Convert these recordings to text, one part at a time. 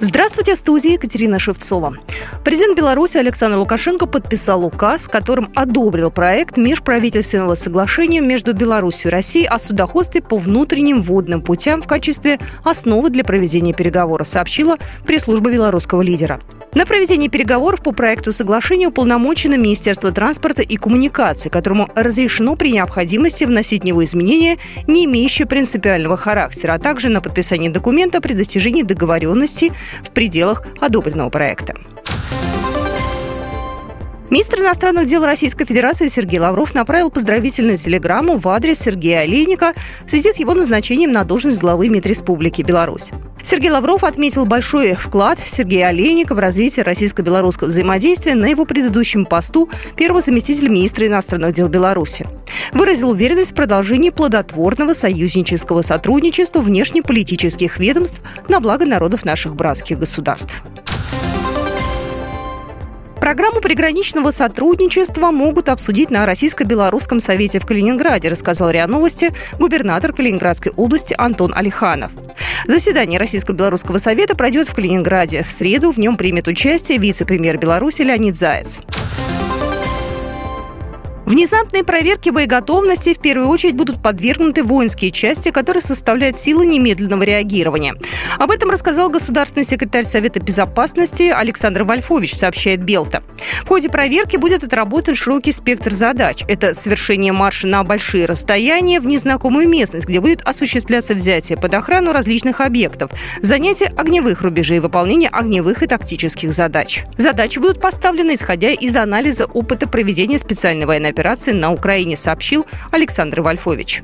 Здравствуйте, в студии Екатерина Шевцова. Президент Беларуси Александр Лукашенко подписал указ, которым одобрил проект межправительственного соглашения между Беларусью и Россией о судоходстве по внутренним водным путям в качестве основы для проведения переговоров, сообщила пресс-служба белорусского лидера. На проведение переговоров по проекту соглашения уполномочено Министерство транспорта и коммуникаций, которому разрешено при необходимости вносить в него изменения, не имеющие принципиального характера, а также на подписание документа при достижении договоренности в пределах одобренного проекта. Министр иностранных дел Российской Федерации Сергей Лавров направил поздравительную телеграмму в адрес Сергея Олейника в связи с его назначением на должность главы МИД Республики Беларусь. Сергей Лавров отметил большой вклад Сергея Олейника в развитие российско-белорусского взаимодействия на его предыдущем посту первого заместителя министра иностранных дел Беларуси. Выразил уверенность в продолжении плодотворного союзнического сотрудничества внешнеполитических ведомств на благо народов наших братских государств. Программу приграничного сотрудничества могут обсудить на Российско-Белорусском совете в Калининграде, рассказал РИА Новости губернатор Калининградской области Антон Алиханов. Заседание Российско-Белорусского совета пройдет в Калининграде. В среду в нем примет участие вице-премьер Беларуси Леонид Заяц. Внезапной проверке боеготовности в первую очередь будут подвергнуты воинские части, которые составляют силы немедленного реагирования. Об этом рассказал государственный секретарь Совета Безопасности Александр Вольфович, сообщает Белта. В ходе проверки будет отработан широкий спектр задач. Это совершение марша на большие расстояния в незнакомую местность, где будет осуществляться взятие под охрану различных объектов, занятие огневых рубежей, выполнение огневых и тактических задач. Задачи будут поставлены, исходя из анализа опыта проведения специальной военной операции на Украине, сообщил Александр Вольфович.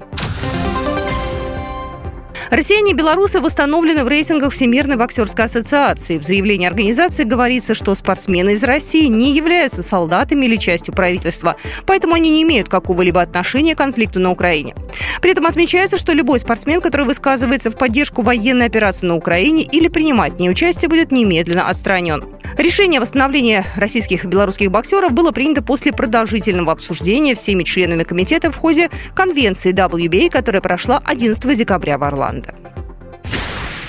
Россияне и белорусы восстановлены в рейтингах Всемирной боксерской ассоциации. В заявлении организации говорится, что спортсмены из России не являются солдатами или частью правительства, поэтому они не имеют какого-либо отношения к конфликту на Украине. При этом отмечается, что любой спортсмен, который высказывается в поддержку военной операции на Украине или принимать в ней участие, будет немедленно отстранен. Решение о восстановлении российских и белорусских боксеров было принято после продолжительного обсуждения всеми членами комитета в ходе конвенции WBA, которая прошла 11 декабря в Орландо.